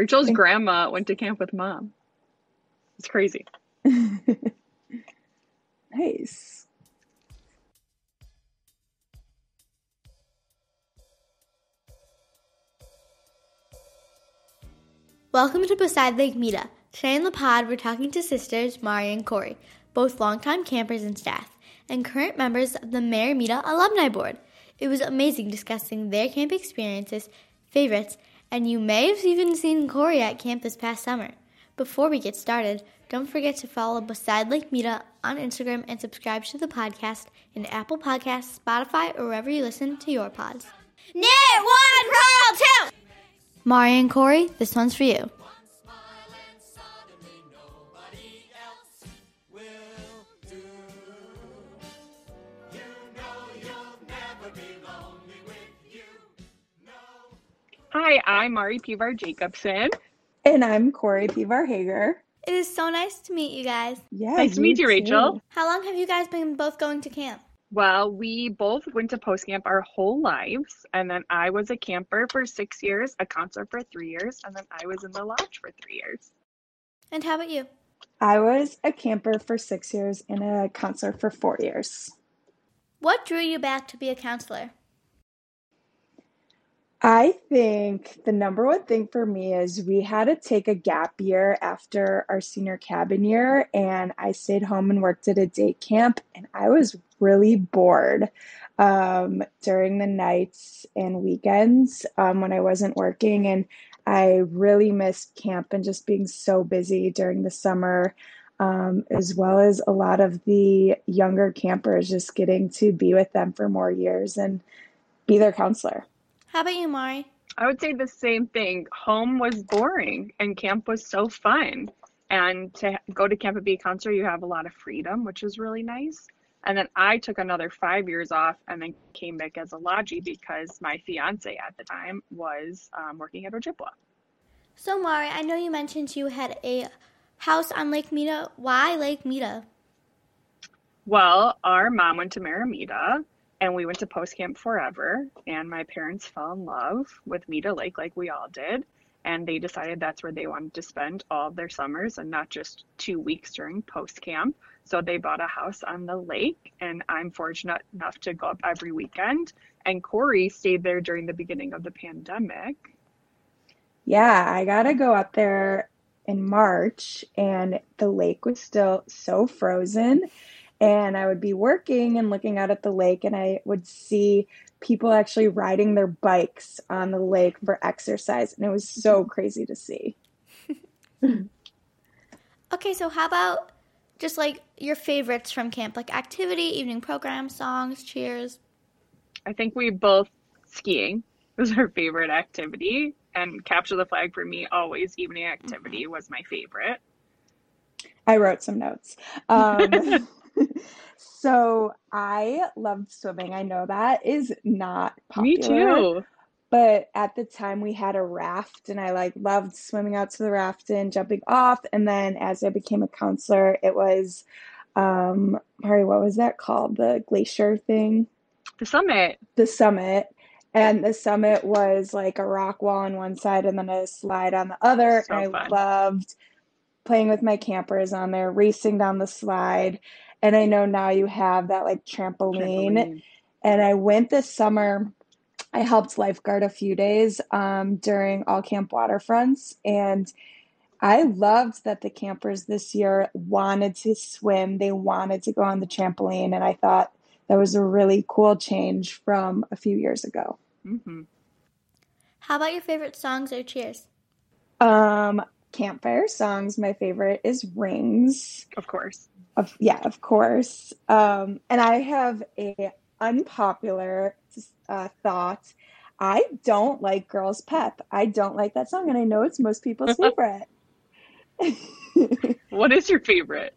Rachel's grandma went to camp with mom. It's crazy. nice. Welcome to Beside Lake Meta. Today in the pod, we're talking to sisters Mari and Cori, both longtime campers and staff, and current members of the Marimeta Alumni Board. It was amazing discussing their camp experiences, favorites, and you may have even seen Cori at camp this past summer. Before we get started, don't forget to follow Beside Lake Meta on Instagram and subscribe to the podcast in Apple Podcasts, Spotify, or wherever you listen to your pods. Knit one, crawl two. Mari and Cori, this one's for you. Hi, I'm Mari Pivar Jacobson. And I'm Cori Pivar Hager. It is so nice to meet you guys. Yeah. Nice to meet you, too. Rachel. How long have you guys been both going to camp? Well, we both went to post camp our whole lives, and then I was a camper for six years, a counselor for three years, and then I was in the lodge for three years. And how about you? I was a camper for six years and a counselor for four years. What drew you back to be a counselor? I think the number one thing for me is we had to take a gap year after our senior cabin year, and I stayed home and worked at a day camp, and I was really bored um, during the nights and weekends um, when I wasn't working, and I really missed camp and just being so busy during the summer. Um, as well as a lot of the younger campers, just getting to be with them for more years and be their counselor. How about you, Mari? I would say the same thing. Home was boring, and camp was so fun. And to go to camp and be a counselor, you have a lot of freedom, which is really nice. And then I took another five years off and then came back as a lodgie because my fiance at the time was um, working at Ojibwa. So, Mari, I know you mentioned you had a house on Lake Meta. Why Lake Meta? Well, our mom went to Marimeta and we went to post camp forever and my parents fell in love with Meta Lake like we all did and they decided that's where they wanted to spend all their summers and not just two weeks during post camp. So they bought a house on the lake and I'm fortunate enough to go up every weekend. And Cori stayed there during the beginning of the pandemic. Yeah, I got to go up there in March, and the lake was still so frozen. And I would be working and looking out at the lake, and I would see people actually riding their bikes on the lake for exercise. And it was so crazy to see. Okay, so how about just like your favorites from camp, like activity, evening program, songs, cheers? I think we both skiing was our favorite activity. And capture the flag for me, always evening activity was my favorite. I wrote some notes. Um, so I loved swimming. I know that is not popular. Me too. But at the time we had a raft and I like loved swimming out to the raft and jumping off. And then as I became a counselor, it was um Mari, what was that called? The glacier thing? The summit. The summit. And the summit was like a rock wall on one side and then a slide on the other. So and I fun. loved playing with my campers on there, racing down the slide. And I know now you have that like trampoline. Trampoline. And I went this summer. I helped lifeguard a few days um, during all camp waterfronts. And I loved that the campers this year wanted to swim. They wanted to go on the trampoline. And I thought that was a really cool change from a few years ago. hmm How about your favorite songs or cheers? Um, campfire songs, my favorite is Rings. Of course. Of yeah, of course. Um, and I have a unpopular uh, thought. I don't like Girls Pep. I don't like that song, and I know it's most people's favorite. What is your favorite?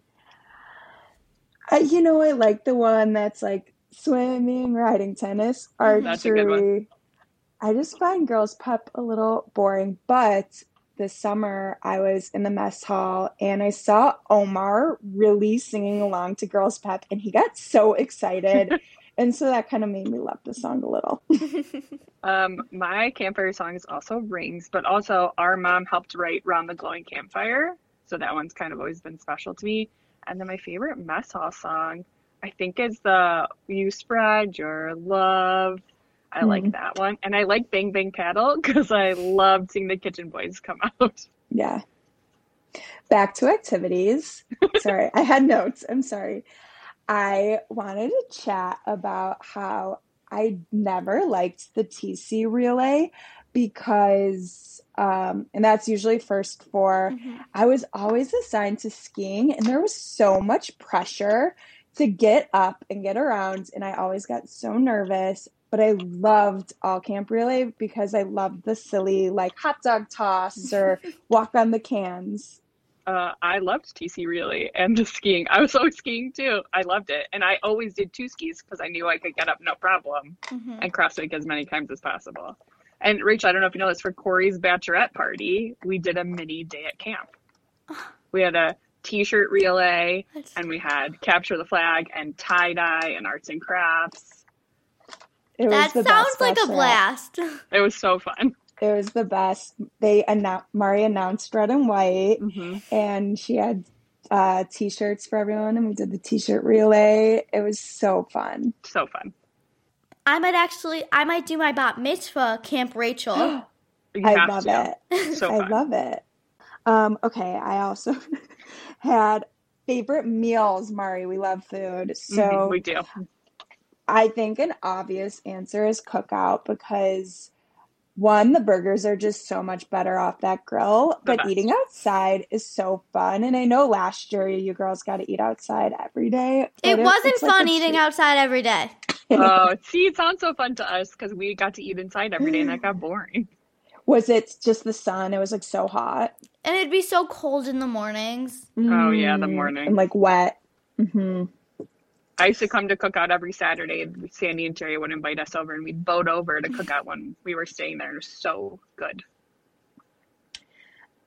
I, you know, I like the one that's like swimming, riding tennis, That's a good one. archery. I just find Girls Pep a little boring, but this summer I was in the mess hall and I saw Omar really singing along to Girls Pep and he got so excited And so that kind of made me love the song a little. Um, my campfire song is also Rings, but also our mom helped write Round the Glowing Campfire. So that one's kind of always been special to me. And then my favorite mess hall song, I think, is the You Spread Your Love. I Hmm. like that one. And I like Bang Bang Paddle because I loved seeing the Kitchen Boys come out. Yeah. Back to activities. sorry, I had notes. I'm sorry. I wanted to chat about how I never liked the TC relay because, um, and that's usually first for, Mhm. I was always assigned to skiing and there was so much pressure to get up and get around. And I always got so nervous. But I loved all camp relay because I loved the silly, like hot dog toss or walk on the cans. Uh, I loved TC Relay and the skiing. I was always skiing too. I loved it. And I always did two skis because I knew I could get up no problem Mhm. and as many times as possible. And Rachel, I don't know if you know this, for Cori's bachelorette party, we did a mini day at camp. We had a t-shirt relay That's- and we had capture the flag and tie dye and arts and crafts. It was That the sounds best like a blast. It was so fun. It was the best. They announced Mari announced red and white, hmm and she had uh, t-shirts for everyone, and we did the t-shirt relay. It was so fun. So fun. I might actually, I might do my bat mitzvah Camp Rachel. I love to. it. So I fun. love it. Um, okay, I also had favorite meals, Mari. We love food, so we do. I think an obvious answer is cookout because one, the burgers are just so much better off that grill, The but best. eating outside is so fun. And I know last year you girls got to eat outside every day. It but wasn't it's like fun eating treat. outside every day. Oh, see, it sounds so fun to us because we got to eat inside every day and that got boring. Was it just the sun? It was like so hot. And it'd be so cold in the mornings. Oh, yeah, the Mm, morning. And like wet. hmm I used to come to cook out every Saturday. Sandy and Jerry would invite us over and we'd boat over to cook out when we were staying there. It was so good.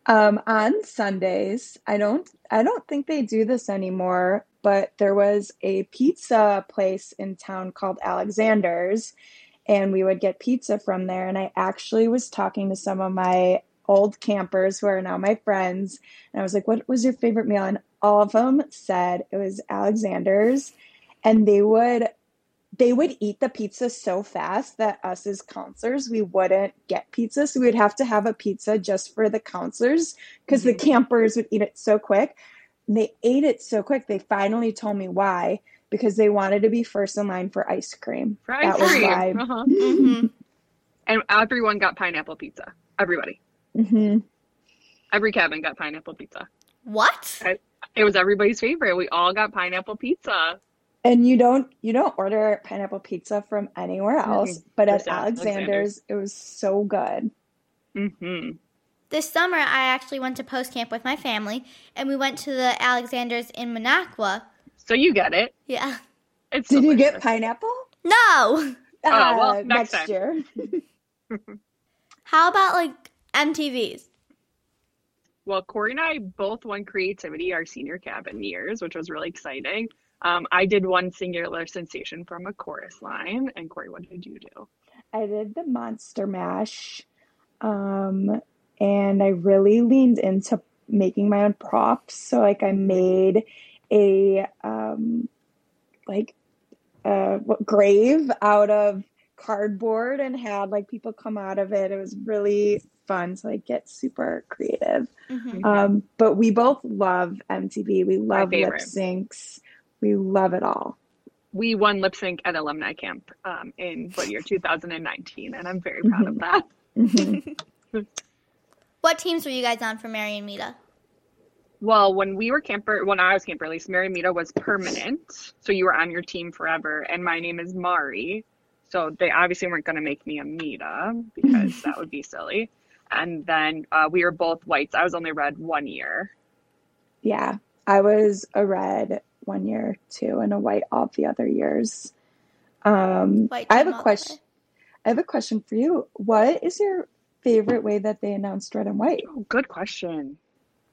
Um, on Sundays, I don't I don't think they do this anymore, but there was a pizza place in town called Alexander's, and we would get pizza from there. And I actually was talking to some of my old campers who are now my friends, and I was like, "What was your favorite meal?" And all of them said it was Alexander's, and they would they would eat the pizza so fast that us as counselors we wouldn't get pizza so we'd have to have a pizza just for the counselors because the campers would eat it so quick and they ate it so quick they finally told me why because they wanted to be first in line for ice cream For that ice was cream. why Uh-huh. hmm And everyone got pineapple pizza. Everybody. hmm Every cabin got pineapple pizza. What? It was everybody's favorite. We all got pineapple pizza. And you don't you don't order pineapple pizza from anywhere else but at Alexander's. alexander's it was so good hmm This summer, I actually went to post camp with my family, and we went to the Alexanders in Minocqua. So you get it. Yeah. It's did you get pineapple No. Oh, well, Uh, next next time. year How about like MTVs? Well, Cori and I both won creativity our senior cabin years, which was really exciting. Um, I did one singular sensation from a chorus line, and Corey, what did you do? I did the Monster Mash, um, and I really leaned into making my own props. So, like, I made a um, like a what, grave out of cardboard and had like people come out of it. It was really fun to like get super creative. hmm Um, but we both love MTV. We love lip syncs. We love it all. We won lip sync at alumni camp um, in what year 2019, and I'm very proud of that. Mhm. What teams were you guys on for Mary and Mita? Well, when we were camper, when I was camper, at least Mary Mita was permanent, so you were on your team forever. And my name is Mari, so they obviously weren't going to make me a Mita because that would be silly. And then uh, we were both whites. I was only red one year. Yeah, I was a red one year too, and a white all the other years. Um, White I have a question. I have a question for you. What is your favorite way that they announced red and white? Oh, good question.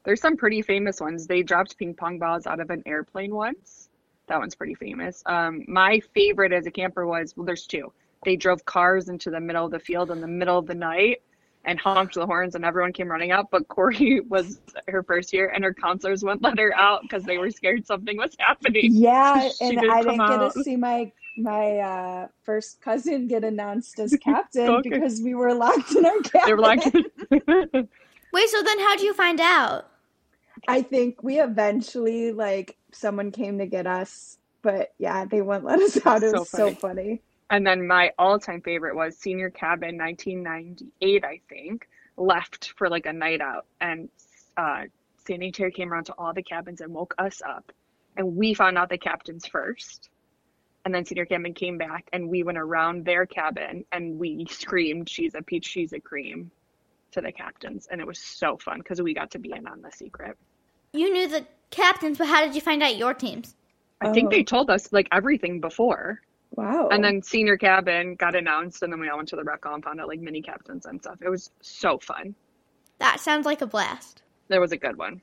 There's some pretty famous ones. They dropped ping pong balls out of an airplane once. That one's pretty famous. Um, my favorite as a camper was well, there's two. They drove cars into the middle of the field in the middle of the night and honked the horns, and everyone came running out. But Cori was her first year, and her counselors wouldn't let her out because they were scared something was happening. Yeah, and didn't I didn't get out. to see my my uh, first cousin get announced as captain Okay. because we were locked in our cabin. They were like, Wait, so then how do you find out? I think we eventually like someone came to get us, but yeah, they wouldn't let us out. It was so funny. funny. And then my all-time favorite was senior cabin, 1998, I think. Left for like a night out, and uh, Sandy Terry came around to all the cabins and woke us up, and we found out the captains first. And then senior cabin came back, and we went around their cabin, and we screamed, "She's a peach, she's a cream," to the captains, and it was so fun because we got to be in on the secret. You knew the captains, but how did you find out your teams? I think Oh. they told us like everything before. Wow. And then senior cabin got announced, and then we all went to the rec hall and found out like mini captains and stuff. It was so fun. That sounds like a blast. There was a good one.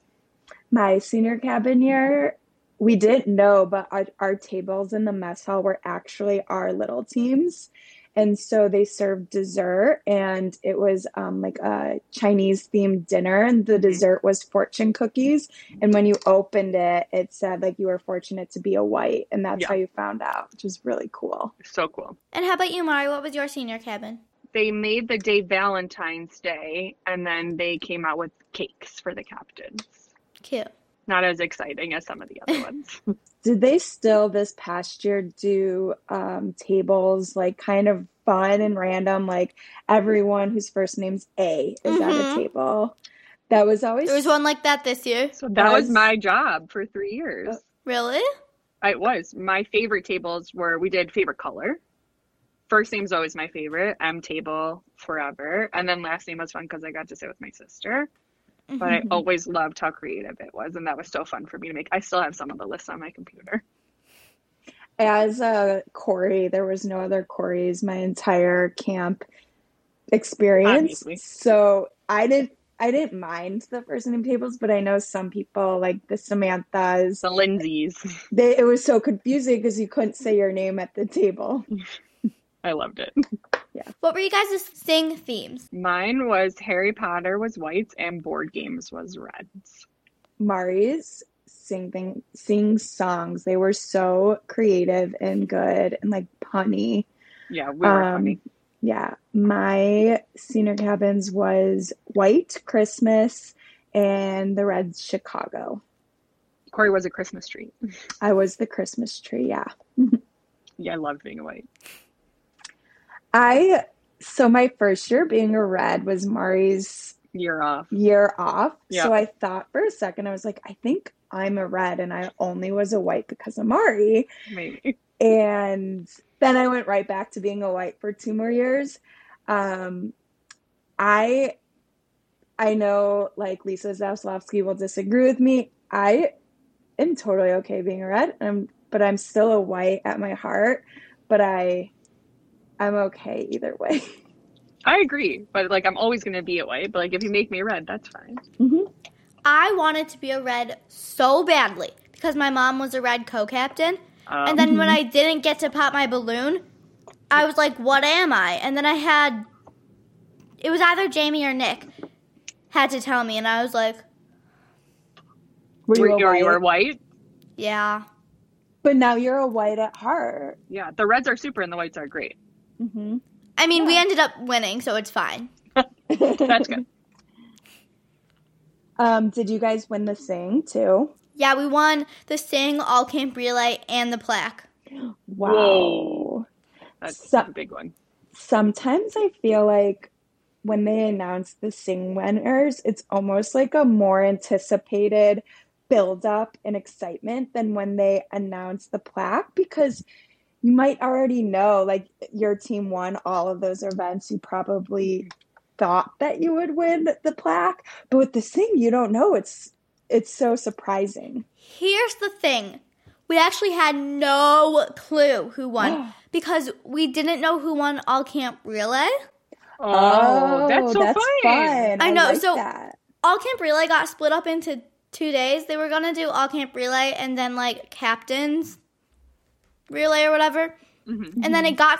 my senior cabin year, we didn't know, but our, our tables in the mess hall were actually our little teams. And so they served dessert, and it was um, like a Chinese themed dinner. And the dessert was fortune cookies. And when you opened it, it said like you were fortunate to be a white, and that's Yeah. how you found out, which is really cool. So cool. And how about you, Mari? What was your senior cabin? They made the day Valentine's Day, and then they came out with cakes for the captains. Cute. Not as exciting as some of the other ones. Did they still this past year do um, tables like kind of fun and random, like everyone whose first name's A is at Mhm. a table? That was always There was one like that this year. so that was Was- my job for three years. Really? It was. My favorite tables were we did favorite color. First name's always my favorite. M table forever. And then last name was fun because I got to sit with my sister. But I Mm-hmm. always loved how creative it was, and that was so fun for me to make. I still have some of the lists on my computer. as a Cori. There was no other Coris my entire camp experience, Obviously. so I didn't. I didn't mind the first name tables, but I know some people like the Samanthas. The Lindsays. They it was so confusing because you couldn't say your name at the table. I loved it. What were you guys' sing themes? Mine was Harry Potter was whites and board games was reds. Mari's sing thing, sing songs. They were so creative and good and like punny. Yeah, we were Um, funny. Yeah, my senior cabins was White Christmas and the Reds Chicago. Cori was a Christmas tree. I was the Christmas tree. Yeah, Yeah, I loved being a white. I. So my first year being a Red was Mari's Year off. year off. So I thought for a second, I was like, I think I'm a Red, and I only was a White because of Mari. Maybe. and then I went right back to being a white for two more years. Um, I I know like Lisa Zaslavsky will disagree with me. I am totally okay being a red, um, but I'm still a white at my heart. But I I'm okay either way. I agree, but like I'm always gonna be a white. But like if you make me red, that's fine. I wanted to be a red so badly because my mom was a red co-captain. Um, And then when I didn't get to pop my balloon, I was like, what am I? And then I had, it was either Jamie or Nick had to tell me. And I was like, Were you were a you, you were white? white. yeah. But now you're a white at heart. Yeah, the reds are super and the whites are great. Hmm I mean, we ended up winning, so it's fine. That's good. Um, did you guys win the sing too? Yeah, we won the Sing, All Camp Relay, and the plaque. Wow. Whoa. That's So- a big one. sometimes I feel like when they announce the sing winners, it's almost like a more anticipated build up and excitement than when they announce the plaque because you might already know like your team won all of those events. You probably thought that you would win the plaque, but with the sing you don't know. It's it's so surprising. Here's the thing we actually had no clue who won because we didn't know who won All Camp Relay. Oh, that's oh, so fun. fun. I know, like so- that. All Camp Relay got split up into two days. They were gonna do All Camp Relay and then like captains relay or whatever. Mhm. And then it got,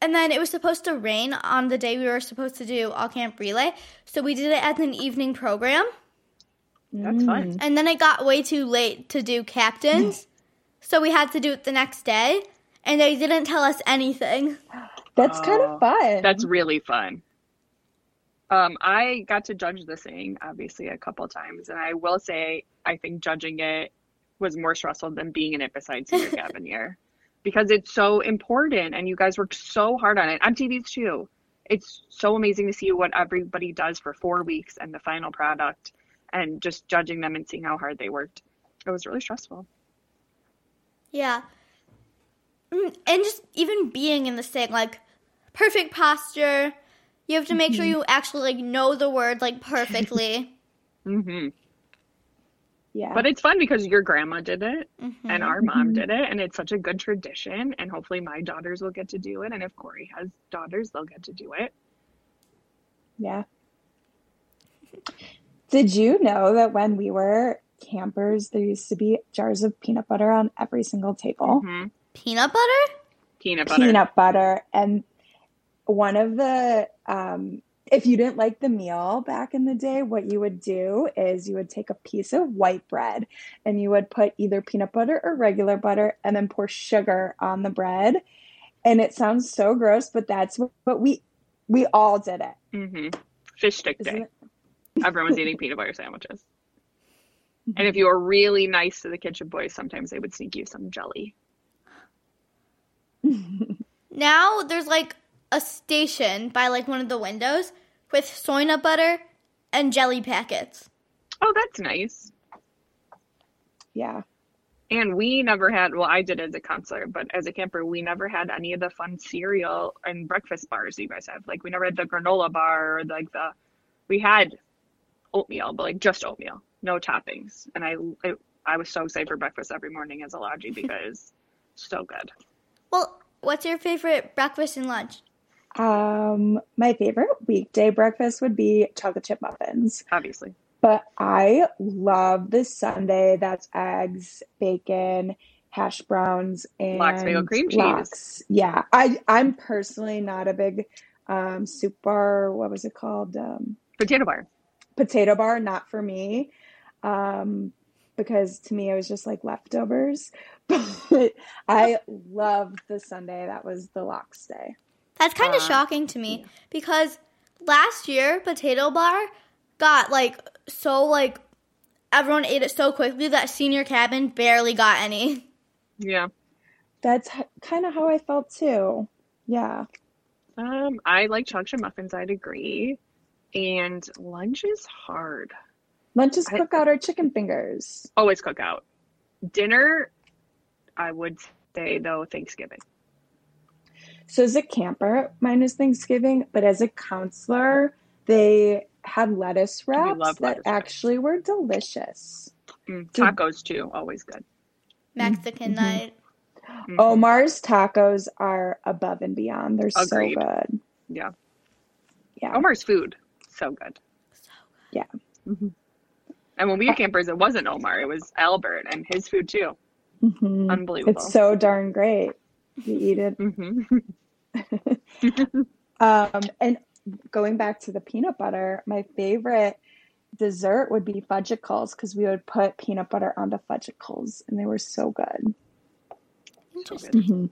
and then it was supposed to rain on the day we were supposed to do all camp relay. So we did it as an evening program. That's fun. And then it got way too late to do captains. so we had to do it the next day. And they didn't tell us anything. That's kind Oh, of fun. That's really fun. Um, I got to judge the sing obviously a couple times, and I will say I think judging it was more stressful than being in it besides senior cabin year because it's so important, and you guys work so hard on it on TVs too. It's so amazing to see what everybody does for four weeks and the final product, and just judging them and seeing how hard they worked. It was really stressful. Yeah. Mm, And just even being in the sing, like perfect posture. You have to make sure you actually like know the word like perfectly. hmm yeah. But it's fun because your grandma did it. Mhm. and our mom did it and it's such a good tradition and hopefully my daughters will get to do it and if cori has daughters they'll get to do it Yeah. Did you know that when we were campers, there used to be jars of peanut butter on every single table? Mhm. Peanut butter? peanut butter Peanut butter. And one of the, um, if you didn't like the meal back in the day, what you would do is you would take a piece of white bread and you would put either peanut butter or regular butter and then pour sugar on the bread. And it sounds so gross, but that's what, what we we all did it. hmm fish stick Isn't day it? was eating peanut butter sandwiches and if you were really nice to the kitchen boys sometimes they would sneak you some jelly Now there's like a station by like one of the windows with soy nut butter and jelly packets. oh that's nice yeah. and we never had well i did as a counselor but as a camper we never had any of the fun cereal and breakfast bars you guys have like we never had the granola bar or like the we had oatmeal but like just oatmeal no toppings and i it, i was so excited for breakfast every morning as a lodgie because so good Well, what's your favorite breakfast and lunch? Um, my favorite weekday breakfast would be chocolate chip muffins, obviously but I love the Sunday that's eggs, bacon, hash browns, and Lox bagel cream cheese. lox. Yeah, I I'm personally not a big um soup bar. What was it called? Um, potato bar potato bar. Not for me. Um, because to me it was just like leftovers. But I loved the Sunday that was the locks day. That's kind of Uh, shocking to me because last year potato bar got like so like everyone ate it so quickly that senior cabin barely got any. yeah That's kind of how I felt too. Yeah. um i like chocolate muffins i'd agree and lunch is hard Lunch is I- cookout or chicken fingers. always cook out dinner i would say though thanksgiving So as a camper, mine is Thanksgiving, but as a counselor, they had lettuce wraps love that lettuce wraps. actually were delicious. Mm, tacos too always good Mexican Mhm. night. Mhm. Omar's tacos are above and beyond. They're Agreed. so good. yeah Yeah. omar's food so good Yeah. Mhm. and when we were campers it wasn't omar it was albert and his food too Mhm. unbelievable It's so darn great. You eat it. Um, and going back to the peanut butter, my favorite dessert would be fudgicles because we would put peanut butter onto fudgicles and they were so good. so good. Mhm.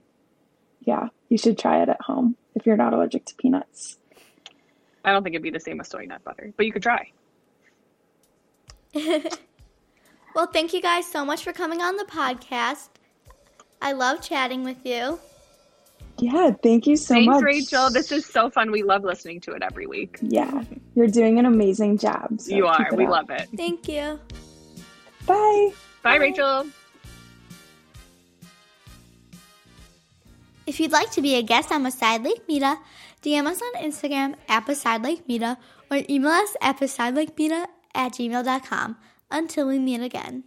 Yeah, you should try it at home if you're not allergic to peanuts. i don't think it'd be the same with soy nut butter but you could try well, thank you guys so much for coming on the podcast. I love chatting with you. Yeah, thank you so much. thanks much. rachel this is so fun we love listening to it every week Yeah, you're doing an amazing job. so you are we up. love it Thank you. Bye. bye rachel If you'd like to be a guest on Beside Lake Meta, DM us on Instagram at Beside Lake Meta or email us at Beside Lake Meta at gmail.com. Until we meet again.